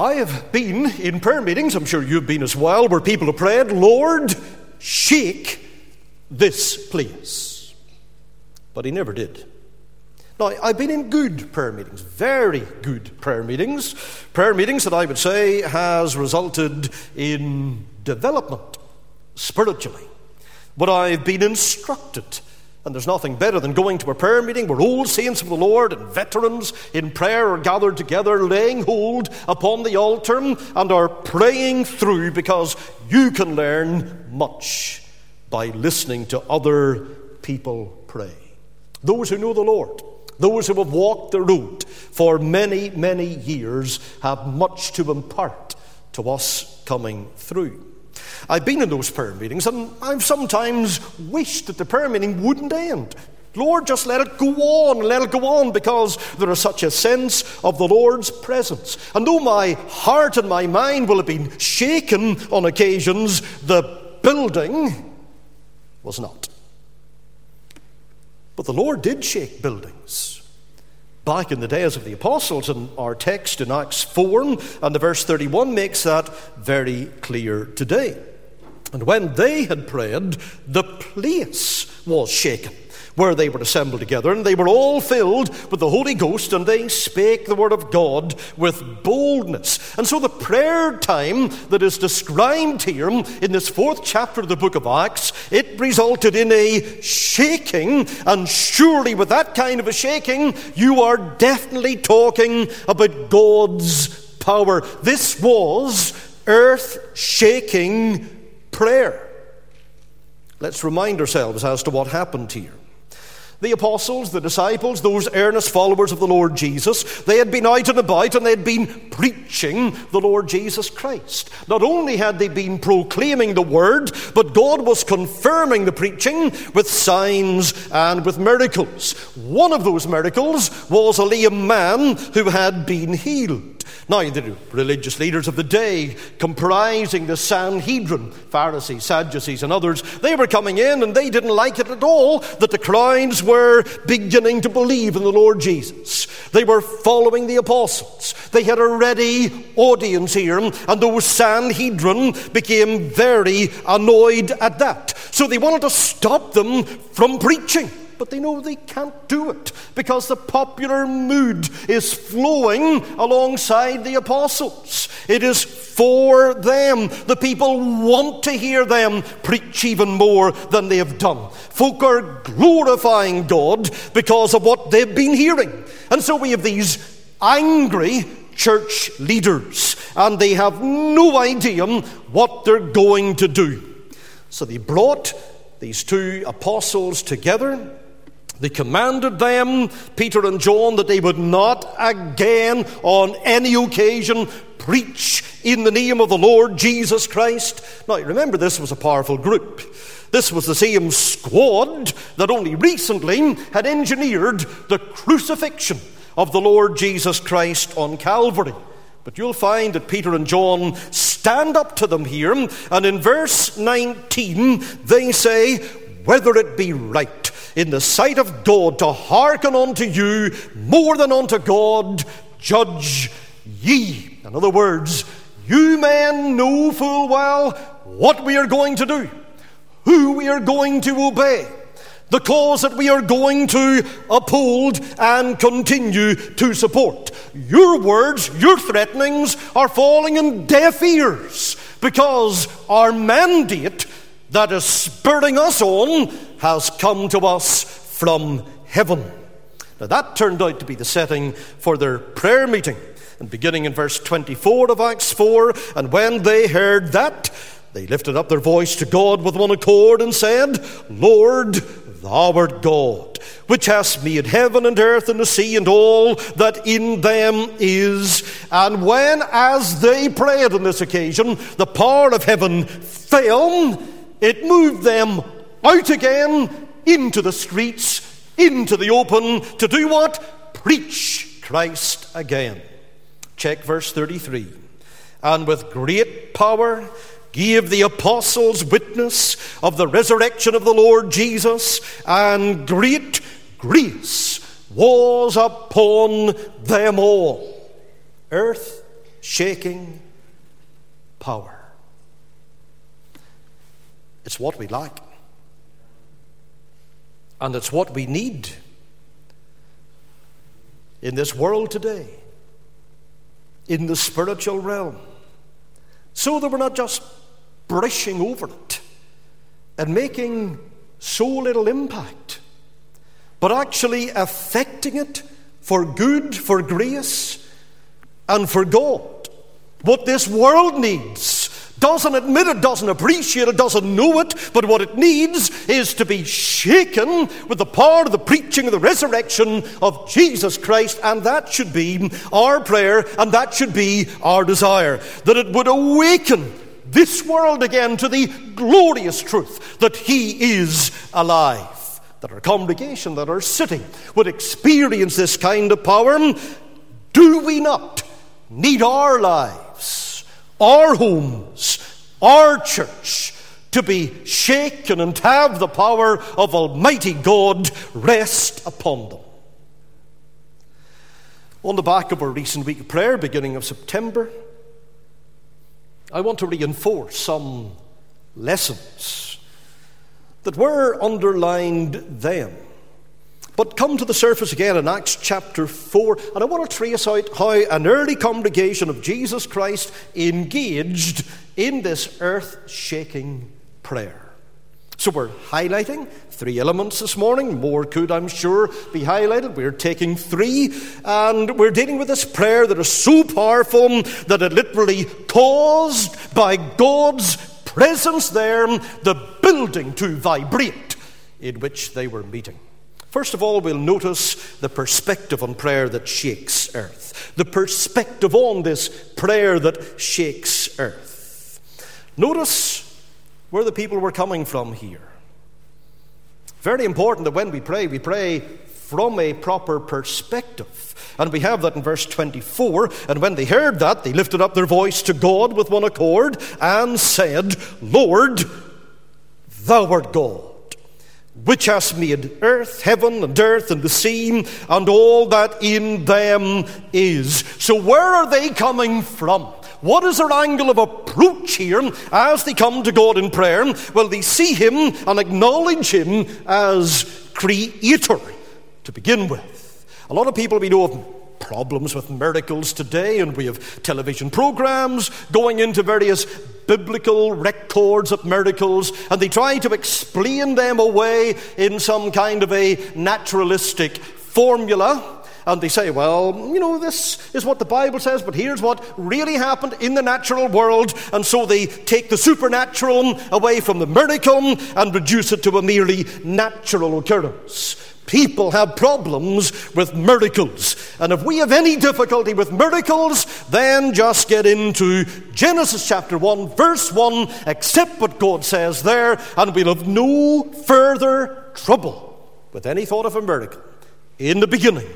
I have been in prayer meetings, I'm sure you've been as well, where people have prayed, Lord, shake this place. But he never did. Now, I've been in good prayer meetings, very good prayer meetings, prayer meetings that I would say has resulted in development spiritually. But I've been instructed and there's nothing better than going to a prayer meeting where old saints of the Lord and veterans in prayer are gathered together, laying hold upon the altar and are praying through because you can learn much by listening to other people pray. Those who know the Lord, those who have walked the road for many, many years, have much to impart to us coming through. I've been in those prayer meetings and I've sometimes wished that the prayer meeting wouldn't end. Lord, just let it go on, let it go on, because there is such a sense of the Lord's presence. And though my heart and my mind will have been shaken on occasions, the building was not. But the Lord did shake buildings back in the days of the apostles, and our text in Acts 4 and the verse 31 makes that very clear today. And when they had prayed, the place was shaken where they were assembled together, and they were all filled with the Holy Ghost, and they spake the word of God with boldness. And so the prayer time that is described here in this fourth chapter of the book of Acts, it resulted in a shaking, and surely with that kind of a shaking, you are definitely talking about God's power. This was earth shaking prayer. Let's remind ourselves as to what happened here. The apostles, the disciples, those earnest followers of the Lord Jesus, they had been out and about and they had been preaching the Lord Jesus Christ. Not only had they been proclaiming the word, but God was confirming the preaching with signs and with miracles. One of those miracles was a lame man who had been healed. Now, the religious leaders of the day, comprising the Sanhedrin, Pharisees, Sadducees, and others, they were coming in and they didn't like it at all that the crowds were beginning to believe in the Lord Jesus. They were following the apostles. They had a ready audience here, and those Sanhedrin became very annoyed at that. So they wanted to stop them from preaching but they know they can't do it because the popular mood is flowing alongside the apostles. It is for them. The people want to hear them preach even more than they have done. Folk are glorifying God because of what they've been hearing. And so we have these angry church leaders, and they have no idea what they're going to do. So they brought these two apostles together they commanded them, Peter and John, that they would not again on any occasion preach in the name of the Lord Jesus Christ. Now, remember, this was a powerful group. This was the same squad that only recently had engineered the crucifixion of the Lord Jesus Christ on Calvary. But you'll find that Peter and John stand up to them here, and in verse 19 they say, Whether it be right in the sight of God to hearken unto you more than unto God, judge ye. In other words, you men know full well what we are going to do, who we are going to obey, the cause that we are going to uphold and continue to support. Your words, your threatenings are falling in deaf ears because our mandate that is spurring us on has come to us from heaven. Now, that turned out to be the setting for their prayer meeting. And beginning in verse 24 of Acts 4, and when they heard that, they lifted up their voice to God with one accord and said, Lord, thou art God, which hast made heaven and earth and the sea and all that in them is. And when, as they prayed on this occasion, the power of heaven fell, it moved them out again into the streets, into the open, to do what? Preach Christ again. Check verse 33. And with great power gave the apostles witness of the resurrection of the Lord Jesus, and great grace was upon them all. Earth shaking power. It's what we like. And it's what we need in this world today, in the spiritual realm, so that we're not just brushing over it and making so little impact, but actually affecting it for good, for grace, and for God. What this world needs doesn't admit it, doesn't appreciate it, doesn't know it, but what it needs is to be shaken with the power of the preaching of the resurrection of Jesus Christ, and that should be our prayer, and that should be our desire. That it would awaken this world again to the glorious truth that He is alive. That our congregation, that our city would experience this kind of power. Do we not need our lives? Our homes, our church, to be shaken and have the power of Almighty God rest upon them. On the back of our recent week of prayer, beginning of September, I want to reinforce some lessons that were underlined then but come to the surface again in Acts chapter 4, and I want to trace out how an early congregation of Jesus Christ engaged in this earth shaking prayer. So we're highlighting three elements this morning. More could, I'm sure, be highlighted. We're taking three, and we're dealing with this prayer that is so powerful that it literally caused by God's presence there the building to vibrate in which they were meeting. First of all, we'll notice the perspective on prayer that shakes earth. The perspective on this prayer that shakes earth. Notice where the people were coming from here. Very important that when we pray, we pray from a proper perspective. And we have that in verse 24. And when they heard that, they lifted up their voice to God with one accord and said, Lord, thou art God which has made earth, heaven, and earth, and the sea, and all that in them is. So, where are they coming from? What is their angle of approach here as they come to God in prayer? Well, they see Him and acknowledge Him as Creator to begin with. A lot of people we know of problems with miracles today, and we have television programs going into various biblical records of miracles, and they try to explain them away in some kind of a naturalistic formula. And they say, well, you know, this is what the Bible says, but here's what really happened in the natural world. And so they take the supernatural away from the miracle and reduce it to a merely natural occurrence. People have problems with miracles. And if we have any difficulty with miracles, then just get into Genesis chapter 1, verse 1, accept what God says there, and we'll have no further trouble with any thought of a miracle. In the beginning,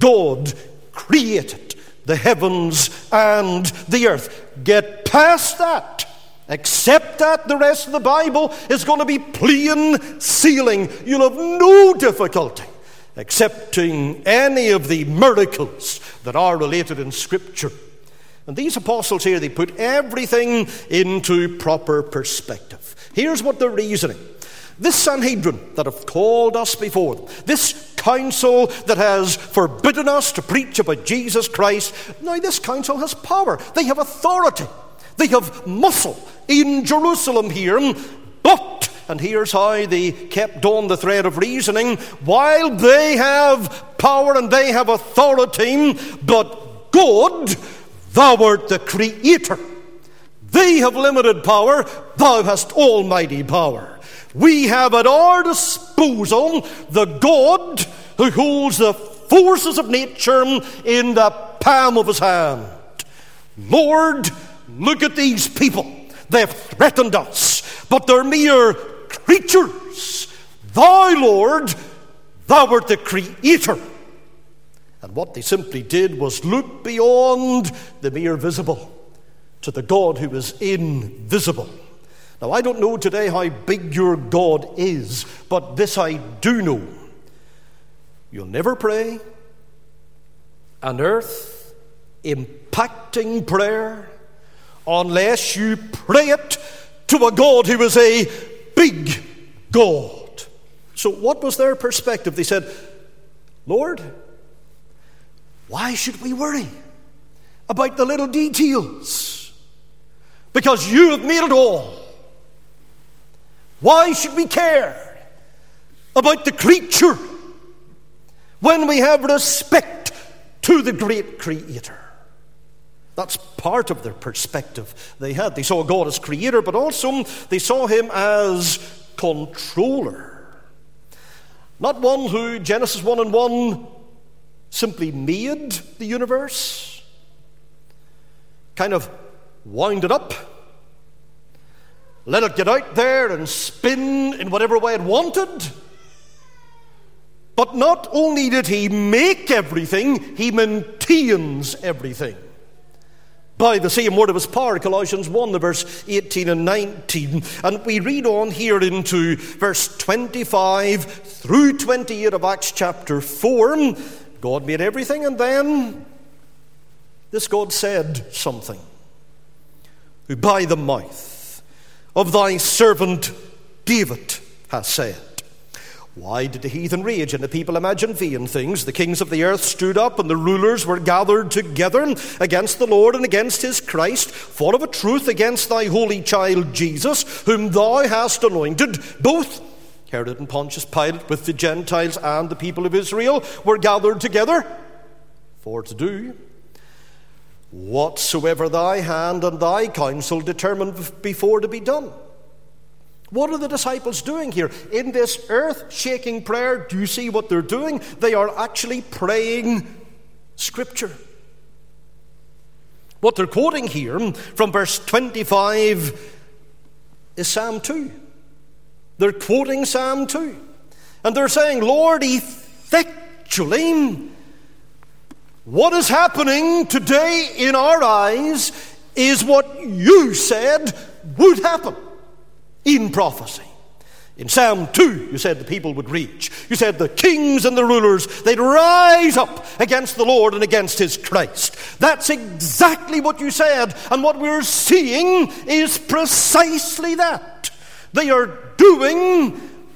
God created the heavens and the earth. Get past that. Accept that, the rest of the Bible is going to be plain sailing. You'll have no difficulty accepting any of the miracles that are related in Scripture. And these apostles here, they put everything into proper perspective. Here's what they're reasoning. This Sanhedrin that have called us before them, this council that has forbidden us to preach about Jesus Christ, now this council has power. They have authority. They have muscle in Jerusalem here, but, and here's how they kept on the thread of reasoning, while they have power and they have authority, but God, thou art the creator. They have limited power, thou hast almighty power. We have at our disposal the God who holds the forces of nature in the palm of his hand. Lord, Look at these people. They've threatened us, but they're mere creatures. Thy Lord, thou art the creator. And what they simply did was look beyond the mere visible to the God who is invisible. Now, I don't know today how big your God is, but this I do know. You'll never pray, and earth impacting prayer unless you pray it to a God who is a big God. So, what was their perspective? They said, Lord, why should we worry about the little details? Because you have made it all. Why should we care about the creature when we have respect to the great Creator? That's part of their perspective they had. They saw God as creator, but also they saw him as controller. Not one who, Genesis 1 and 1, simply made the universe, kind of wound it up, let it get out there and spin in whatever way it wanted. But not only did he make everything, he maintains everything by the same word of his power, Colossians 1, the verse 18 and 19. And we read on here into verse 25 through 28 of Acts chapter 4. God made everything, and then this God said something, who by the mouth of thy servant David has said. Why did the heathen rage and the people imagine vain things? The kings of the earth stood up and the rulers were gathered together against the Lord and against his Christ, for of a truth against thy holy child Jesus, whom thou hast anointed. Both Herod and Pontius Pilate with the Gentiles and the people of Israel were gathered together for to do whatsoever thy hand and thy counsel determined before to be done. What are the disciples doing here? In this earth shaking prayer, do you see what they're doing? They are actually praying Scripture. What they're quoting here from verse 25 is Psalm 2. They're quoting Psalm 2. And they're saying, Lord, effectually, what is happening today in our eyes is what you said would happen in prophecy. In Psalm 2, you said the people would reach. You said the kings and the rulers, they'd rise up against the Lord and against his Christ. That's exactly what you said. And what we're seeing is precisely that. They are doing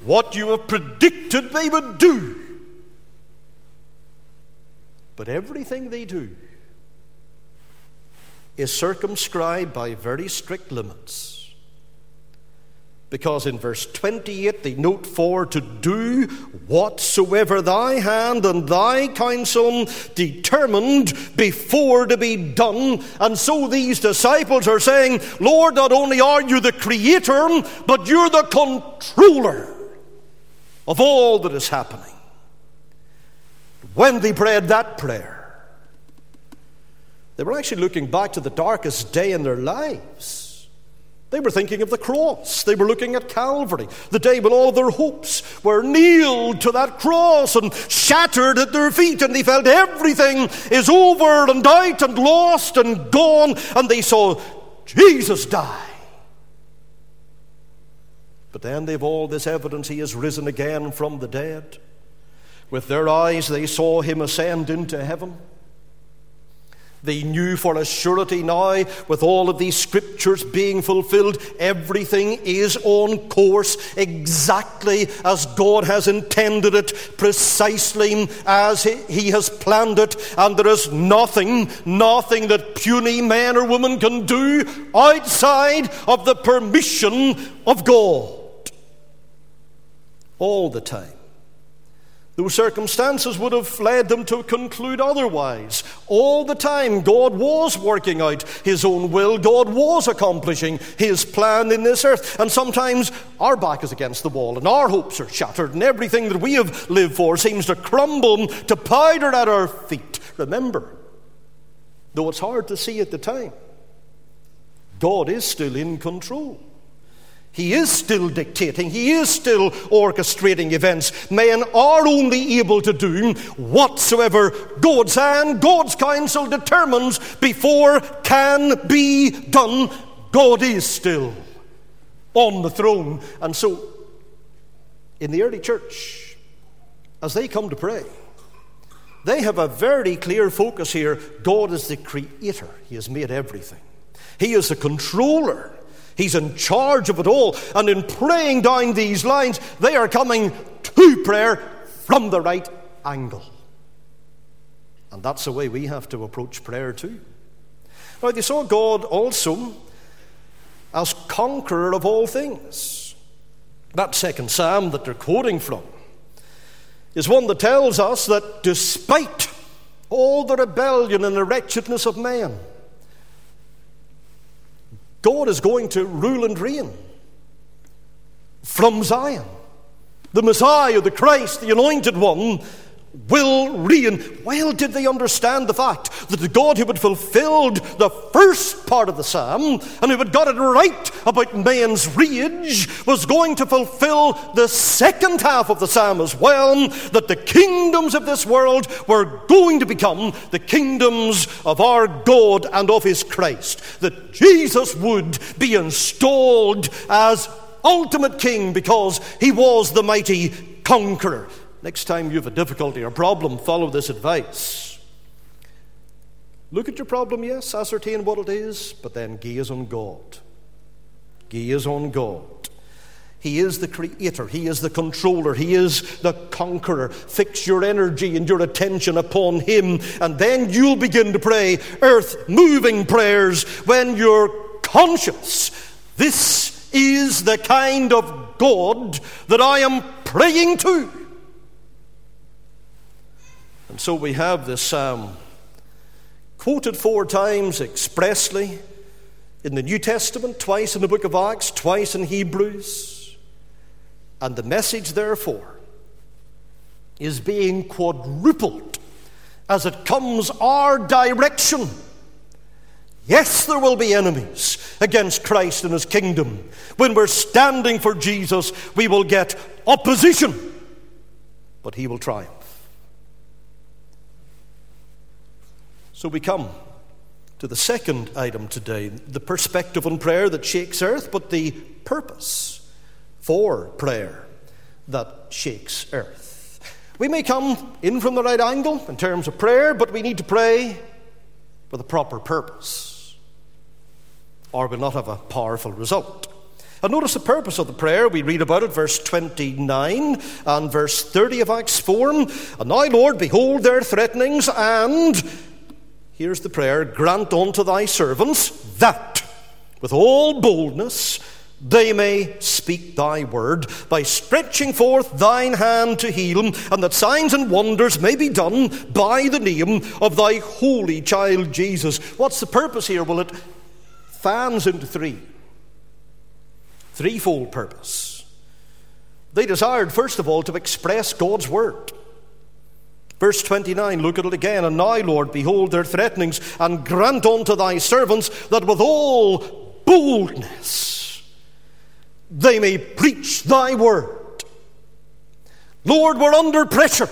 what you have predicted they would do. But everything they do is circumscribed by very strict limits. Because in verse 28, they note for to do whatsoever thy hand and thy counsel determined before to be done. And so these disciples are saying, Lord, not only are you the creator, but you're the controller of all that is happening. When they prayed that prayer, they were actually looking back to the darkest day in their lives they were thinking of the cross. They were looking at Calvary, the day when all their hopes were nailed to that cross and shattered at their feet, and they felt everything is over and out and lost and gone, and they saw Jesus die. But then they've all this evidence he has risen again from the dead. With their eyes, they saw him ascend into heaven. They knew for a surety now, with all of these scriptures being fulfilled, everything is on course exactly as God has intended it, precisely as He has planned it, and there is nothing, nothing that puny man or woman can do outside of the permission of God. All the time. Those circumstances would have led them to conclude otherwise. All the time, God was working out His own will. God was accomplishing His plan in this earth. And sometimes our back is against the wall and our hopes are shattered and everything that we have lived for seems to crumble to powder at our feet. Remember, though it's hard to see at the time, God is still in control. He is still dictating, he is still orchestrating events. Men are only able to do whatsoever God's hand, God's counsel determines before can be done. God is still on the throne. And so, in the early church, as they come to pray, they have a very clear focus here. God is the creator, He has made everything, He is the controller. He's in charge of it all. And in praying down these lines, they are coming to prayer from the right angle. And that's the way we have to approach prayer too. Now, they saw God also as conqueror of all things. That second psalm that they're quoting from is one that tells us that despite all the rebellion and the wretchedness of man, God is going to rule and reign from Zion. The Messiah, the Christ, the Anointed One, will reign. Well, did they understand the fact that the God who had fulfilled the first part of the psalm and who had got it right about man's rage was going to fulfill the second half of the psalm as well? That the kingdoms of this world were going to become the kingdoms of our God and of his Christ. That Jesus would be installed as ultimate king because he was the mighty conqueror. Next time you have a difficulty or problem, follow this advice. Look at your problem, yes, ascertain what it is, but then gaze on God. Gaze on God. He is the creator, He is the controller, He is the conqueror. Fix your energy and your attention upon Him, and then you'll begin to pray earth moving prayers when you're conscious. This is the kind of God that I am praying to. And so we have this psalm quoted four times expressly in the New Testament, twice in the book of Acts, twice in Hebrews. And the message, therefore, is being quadrupled as it comes our direction. Yes, there will be enemies against Christ and his kingdom. When we're standing for Jesus, we will get opposition, but he will triumph. So we come to the second item today the perspective on prayer that shakes earth, but the purpose for prayer that shakes earth. We may come in from the right angle in terms of prayer, but we need to pray with a proper purpose, or we'll not have a powerful result. And notice the purpose of the prayer. We read about it, verse 29 and verse 30 of Acts 4. And now, Lord, behold their threatenings and Here's the prayer grant unto thy servants that with all boldness they may speak thy word by stretching forth thine hand to heal, and that signs and wonders may be done by the name of thy holy child Jesus. What's the purpose here? Well, it fans into three. Threefold purpose. They desired, first of all, to express God's word. Verse 29, look at it again. And now, Lord, behold their threatenings, and grant unto thy servants that with all boldness they may preach thy word. Lord, we're under pressure.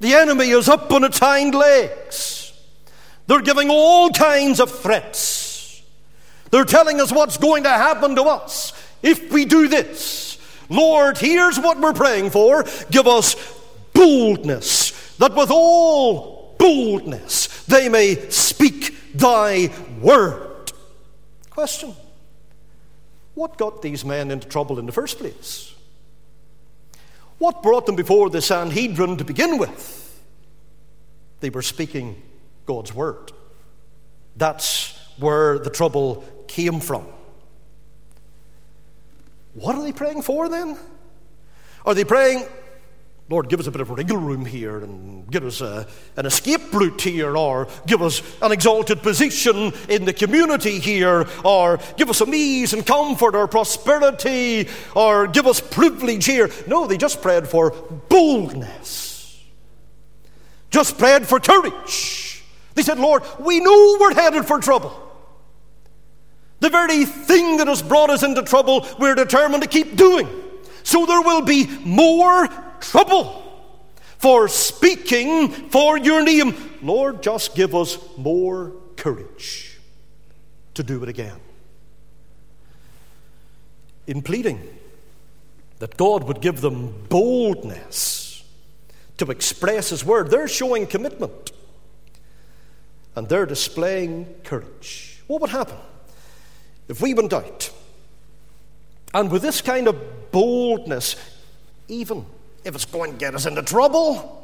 The enemy is up on its hind legs. They're giving all kinds of threats. They're telling us what's going to happen to us if we do this. Lord, here's what we're praying for. Give us boldness, that with all boldness they may speak thy word. Question What got these men into trouble in the first place? What brought them before the Sanhedrin to begin with? They were speaking God's word. That's where the trouble came from. What are they praying for then? Are they praying, Lord, give us a bit of wriggle room here and give us a, an escape route here, or give us an exalted position in the community here, or give us some ease and comfort or prosperity, or give us privilege here. No, they just prayed for boldness, just prayed for courage. They said, Lord, we know we're headed for trouble. The very thing that has brought us into trouble, we're determined to keep doing. So there will be more trouble for speaking for your name. Lord, just give us more courage to do it again. In pleading that God would give them boldness to express His Word. They're showing commitment and they're displaying courage. What would happen if we went out and with this kind of boldness, even if it's going to get us into trouble,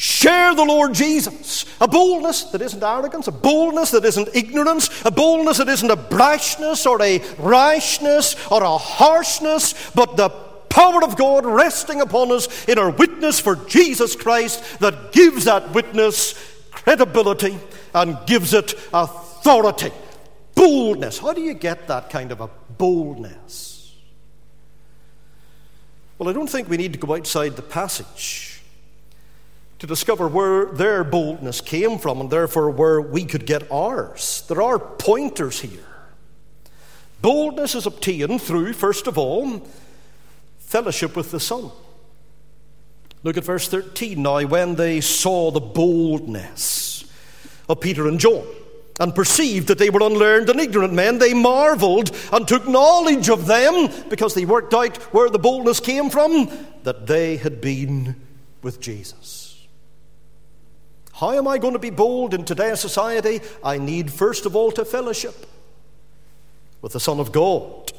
Share the Lord Jesus. A boldness that isn't arrogance, a boldness that isn't ignorance, a boldness that isn't a brashness or a rashness or a harshness, but the power of God resting upon us in our witness for Jesus Christ that gives that witness credibility and gives it authority. Boldness. How do you get that kind of a boldness? Well, I don't think we need to go outside the passage to discover where their boldness came from and therefore where we could get ours. There are pointers here. Boldness is obtained through, first of all, fellowship with the Son. Look at verse 13 now. When they saw the boldness of Peter and John and perceived that they were unlearned and ignorant men, they marveled and took knowledge of them because they worked out where the boldness came from, that they had been with Jesus. How am I going to be bold in today's society? I need, first of all, to fellowship with the Son of God.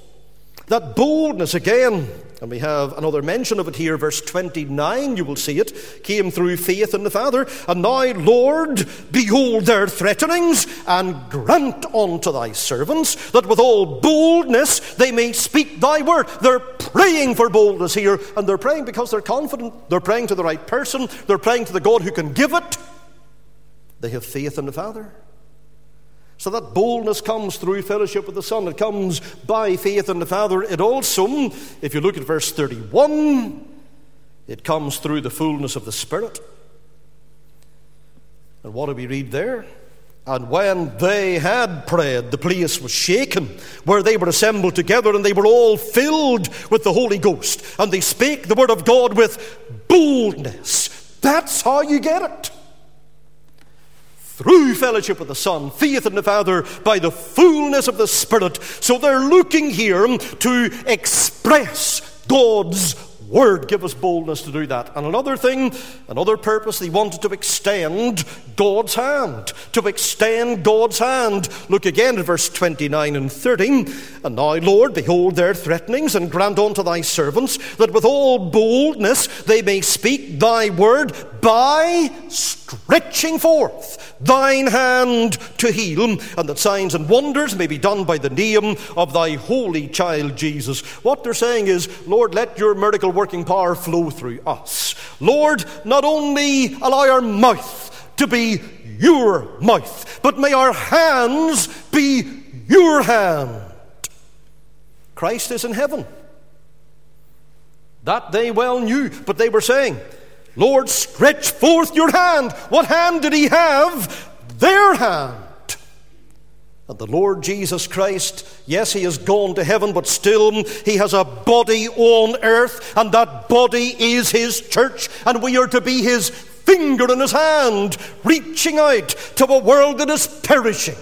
That boldness again, and we have another mention of it here, verse 29, you will see it, came through faith in the Father. And now, Lord, behold their threatenings, and grant unto thy servants that with all boldness they may speak thy word. They're praying for boldness here, and they're praying because they're confident. They're praying to the right person, they're praying to the God who can give it. They have faith in the Father. So that boldness comes through fellowship with the Son. It comes by faith in the Father. It also, if you look at verse 31, it comes through the fullness of the Spirit. And what do we read there? And when they had prayed, the place was shaken, where they were assembled together, and they were all filled with the Holy Ghost. And they spake the word of God with boldness. That's how you get it through fellowship with the Son, faith in the Father, by the fullness of the Spirit. So they're looking here to express God's Word. Give us boldness to do that. And another thing, another purpose, they wanted to extend God's hand. To extend God's hand. Look again at verse 29 and 30. And now, Lord, behold their threatenings, and grant unto thy servants that with all boldness they may speak thy word by stretching forth thine hand to heal, and that signs and wonders may be done by the name of thy holy child Jesus. What they're saying is, Lord, let your miracle working power flow through us. Lord, not only allow our mouth to be your mouth, but may our hands be your hand. Christ is in heaven. That they well knew, but they were saying, Lord, stretch forth your hand. What hand did he have? Their hand. And the Lord Jesus Christ, yes, he has gone to heaven, but still he has a body on earth, and that body is his church, and we are to be his finger in his hand, reaching out to a world that is perishing.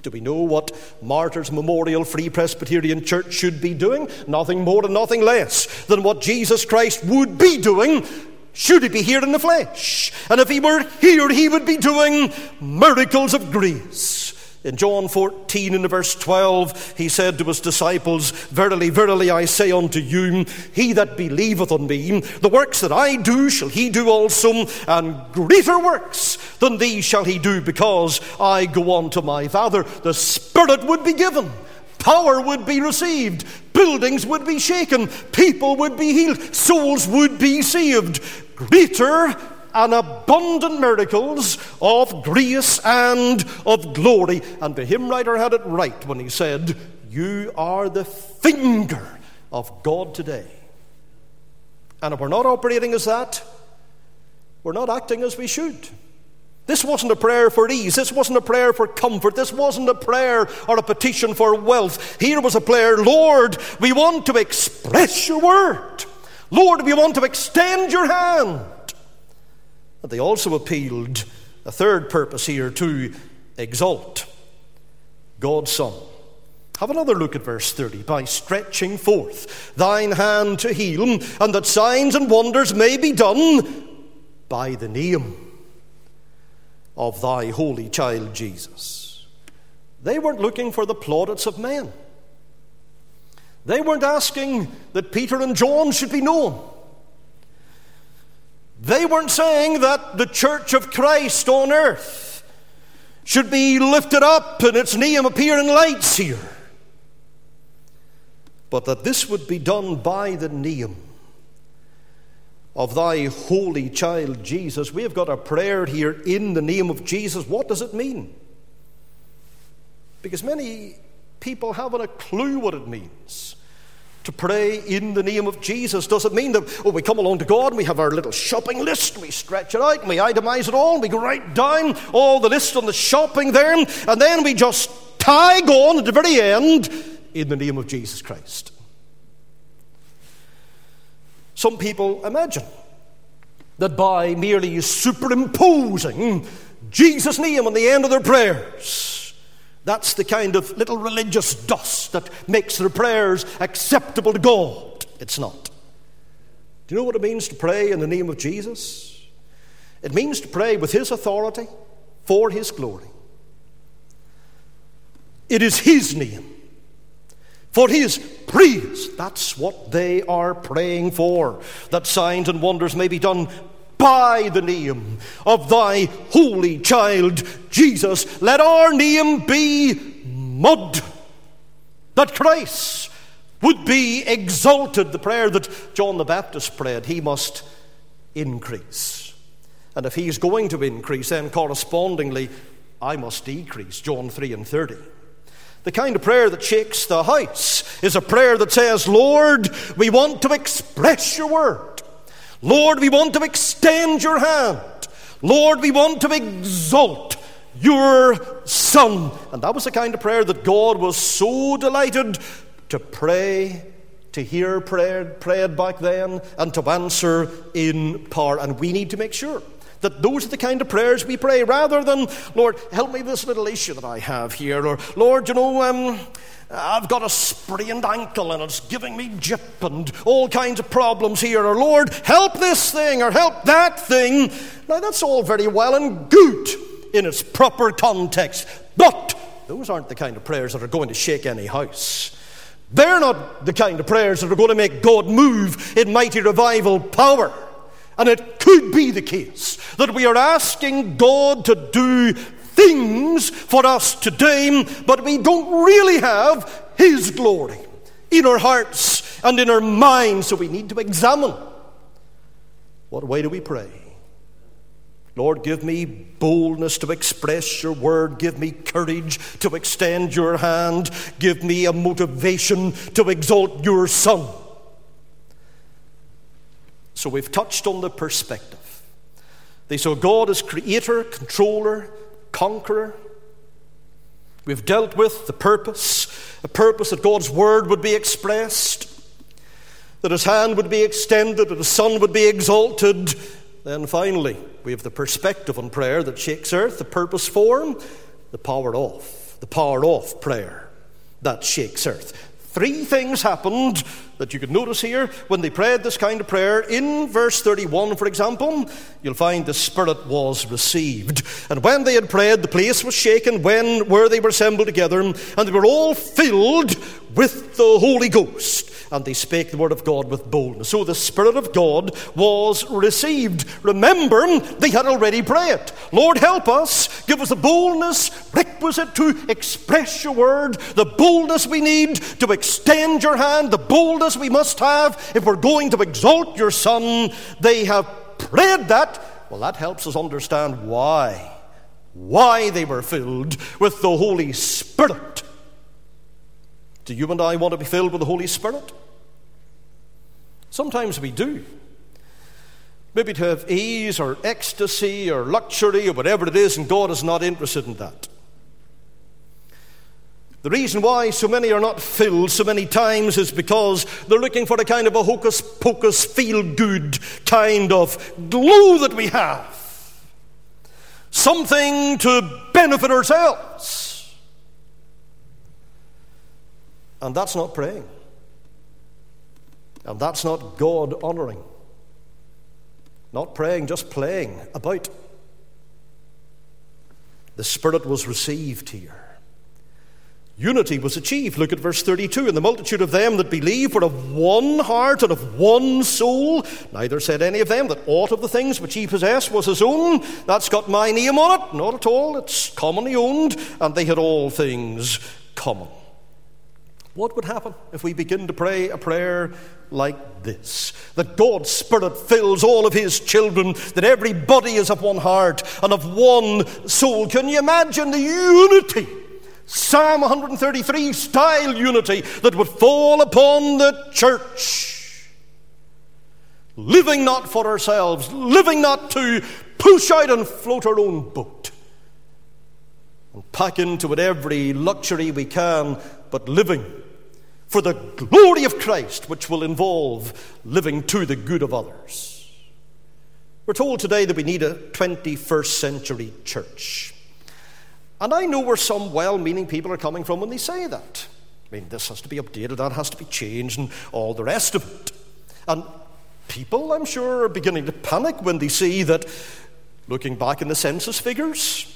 Do we know what Martyrs Memorial Free Presbyterian Church should be doing? Nothing more and nothing less than what Jesus Christ would be doing should he be here in the flesh. And if he were here, he would be doing miracles of grace. In John 14, in verse 12, he said to his disciples, Verily, verily, I say unto you, he that believeth on me, the works that I do shall he do also, and greater works than these shall he do, because I go on to my Father. The Spirit would be given Power would be received, buildings would be shaken, people would be healed, souls would be saved. Greater and abundant miracles of grace and of glory. And the hymn writer had it right when he said, You are the finger of God today. And if we're not operating as that, we're not acting as we should. This wasn't a prayer for ease. This wasn't a prayer for comfort. This wasn't a prayer or a petition for wealth. Here was a prayer Lord, we want to express your word. Lord, we want to extend your hand. And they also appealed a third purpose here to exalt God's Son. Have another look at verse 30. By stretching forth thine hand to heal, and that signs and wonders may be done by the name of thy holy child Jesus. They weren't looking for the plaudits of men. They weren't asking that Peter and John should be known. They weren't saying that the church of Christ on earth should be lifted up and its name appear in lights here. But that this would be done by the name of thy holy child Jesus. We have got a prayer here in the name of Jesus. What does it mean? Because many people haven't a clue what it means. To pray in the name of Jesus does it mean that, oh, we come along to God and we have our little shopping list, we stretch it out and we itemize it all, and we write down all the list on the shopping there, and then we just tag on at the very end in the name of Jesus Christ. Some people imagine that by merely superimposing Jesus' name on the end of their prayers, that's the kind of little religious dust that makes their prayers acceptable to God. It's not. Do you know what it means to pray in the name of Jesus? It means to pray with His authority for His glory. It is His name for his praise. That's what they are praying for, that signs and wonders may be done by the name of thy holy child Jesus. Let our name be mud, that Christ would be exalted. The prayer that John the Baptist prayed, he must increase. And if he's going to increase, then correspondingly, I must decrease. John 3 and 30. The kind of prayer that shakes the house is a prayer that says, Lord, we want to express your word. Lord, we want to extend your hand. Lord, we want to exalt your Son. And that was the kind of prayer that God was so delighted to pray, to hear prayer prayed back then, and to answer in power. And we need to make sure that those are the kind of prayers we pray rather than, Lord, help me with this little issue that I have here, or Lord, you know, um, I've got a sprained ankle and it's giving me jip and all kinds of problems here, or Lord, help this thing or help that thing. Now, that's all very well and good in its proper context, but those aren't the kind of prayers that are going to shake any house. They're not the kind of prayers that are going to make God move in mighty revival power. And it could be the case that we are asking God to do things for us today, but we don't really have His glory in our hearts and in our minds. So we need to examine what way do we pray? Lord, give me boldness to express your word. Give me courage to extend your hand. Give me a motivation to exalt your Son. So we've touched on the perspective. They saw God as creator, controller, conqueror. We've dealt with the purpose, a purpose that God's word would be expressed, that his hand would be extended, that his son would be exalted. Then finally, we have the perspective on prayer that shakes earth, the purpose form, the power of, the power of prayer that shakes earth. Three things happened that you could notice here when they prayed this kind of prayer. In verse 31, for example, you'll find the Spirit was received. And when they had prayed, the place was shaken when where they were assembled together, and they were all filled with the Holy Ghost and they spake the word of God with boldness. So the Spirit of God was received. Remember, they had already prayed. Lord, help us. Give us the boldness requisite to express your word, the boldness we need to extend your hand, the boldness we must have if we're going to exalt your Son. They have prayed that. Well, that helps us understand why. Why they were filled with the Holy Spirit. Do you and I want to be filled with the Holy Spirit? Sometimes we do. Maybe to have ease or ecstasy or luxury or whatever it is, and God is not interested in that. The reason why so many are not filled so many times is because they're looking for a kind of a hocus pocus, feel good kind of glue that we have. Something to benefit ourselves. And that's not praying. And that's not God honoring. Not praying, just playing about. The Spirit was received here. Unity was achieved. Look at verse 32. And the multitude of them that believed were of one heart and of one soul. Neither said any of them that aught of the things which he possessed was his own. That's got my name on it. Not at all. It's commonly owned. And they had all things common. What would happen if we begin to pray a prayer like this? That God's Spirit fills all of His children, that everybody is of one heart and of one soul. Can you imagine the unity? Psalm 133 style unity that would fall upon the church. Living not for ourselves, living not to push out and float our own boat and pack into it every luxury we can, but living for the glory of Christ, which will involve living to the good of others. We're told today that we need a 21st century church. And I know where some well meaning people are coming from when they say that. I mean, this has to be updated, that has to be changed, and all the rest of it. And people, I'm sure, are beginning to panic when they see that, looking back in the census figures,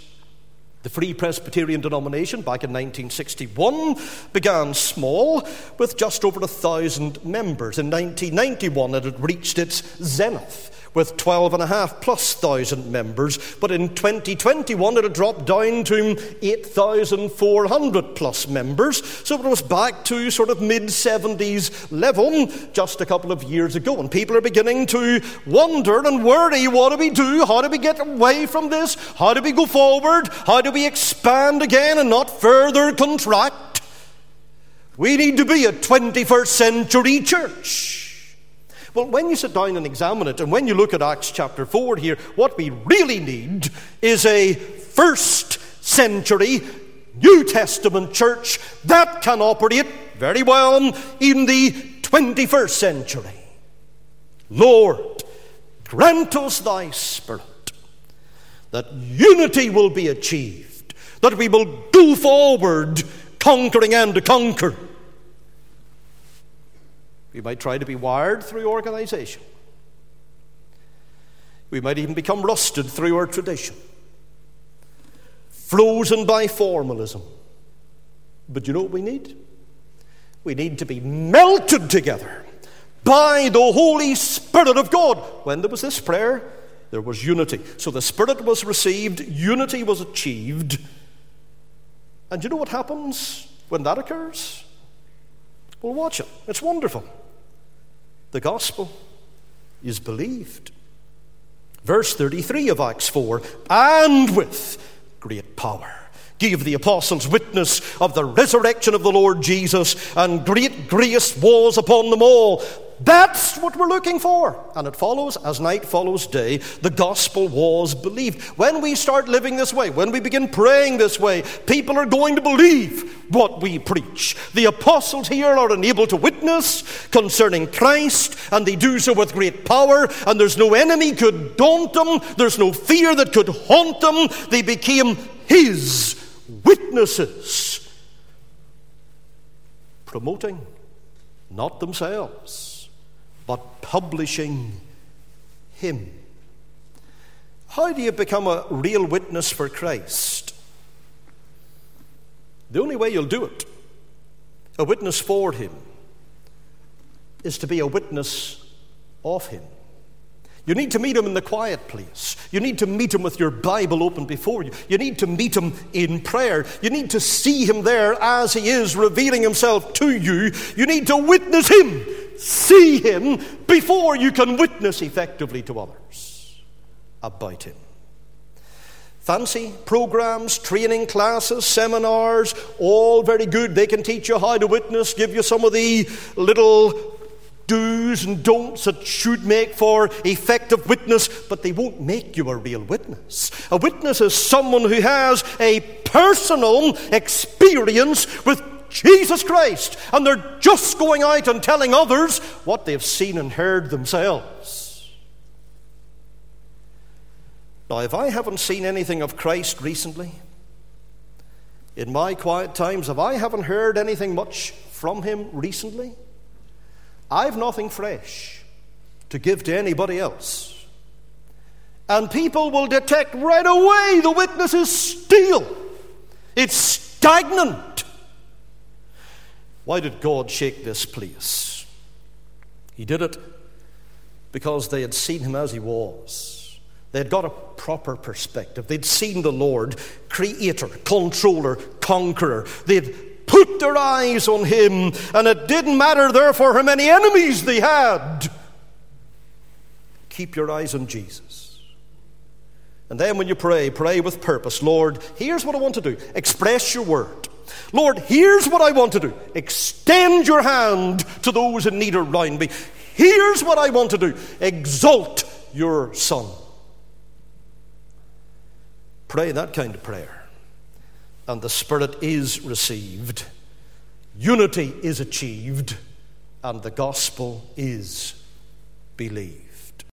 the Free Presbyterian denomination back in 1961 began small with just over a thousand members. In 1991, it had reached its zenith with 12 and a half plus thousand members, but in 2021 it had dropped down to 8,400 plus members, so it was back to sort of mid 70s level just a couple of years ago. And people are beginning to wonder and worry what do we do? How do we get away from this? How do we go forward? How do we expand again and not further contract? We need to be a 21st century church. Well, when you sit down and examine it, and when you look at Acts chapter 4 here, what we really need is a first century New Testament church that can operate very well in the 21st century. Lord, grant us thy Spirit that unity will be achieved, that we will go forward conquering and to conquer we might try to be wired through organization. We might even become rusted through our tradition, frozen by formalism. But you know what we need? We need to be melted together by the Holy Spirit of God. When there was this prayer, there was unity. So the Spirit was received, unity was achieved. And you know what happens when that occurs? Well, watch it. It's wonderful the gospel is believed. Verse 33 of Acts 4 and with great power gave the apostles witness of the resurrection of the Lord Jesus, and great grace was upon them all. That's what we're looking for. And it follows, as night follows day, the gospel was believed. When we start living this way, when we begin praying this way, people are going to believe what we preach. The apostles here are enabled to witness concerning Christ, and they do so with great power, and there's no enemy could daunt them, there's no fear that could haunt them. They became his witnesses, promoting not themselves but publishing Him. How do you become a real witness for Christ? The only way you'll do it, a witness for Him, is to be a witness of Him. You need to meet him in the quiet place. You need to meet him with your Bible open before you. You need to meet him in prayer. You need to see him there as he is revealing himself to you. You need to witness him, see him before you can witness effectively to others about him. Fancy programs, training classes, seminars, all very good. They can teach you how to witness, give you some of the little do's and don'ts that should make for effective witness, but they won't make you a real witness. A witness is someone who has a personal experience with Jesus Christ, and they're just going out and telling others what they've seen and heard themselves. Now, if I haven't seen anything of Christ recently, in my quiet times, if I haven't heard anything much from him recently, I've nothing fresh to give to anybody else. And people will detect right away the witness is steel, it's stagnant. Why did God shake this place? He did it because they had seen him as he was. They had got a proper perspective. They'd seen the Lord, creator, controller, conqueror. They'd put their eyes on him, and it didn't matter, therefore, how many enemies they had. Keep your eyes on Jesus. And then when you pray, pray with purpose. Lord, here's what I want to do express your word. Lord, here's what I want to do extend your hand to those in need around me. Here's what I want to do exalt your Son. Pray that kind of prayer, and the Spirit is received, unity is achieved, and the gospel is believed.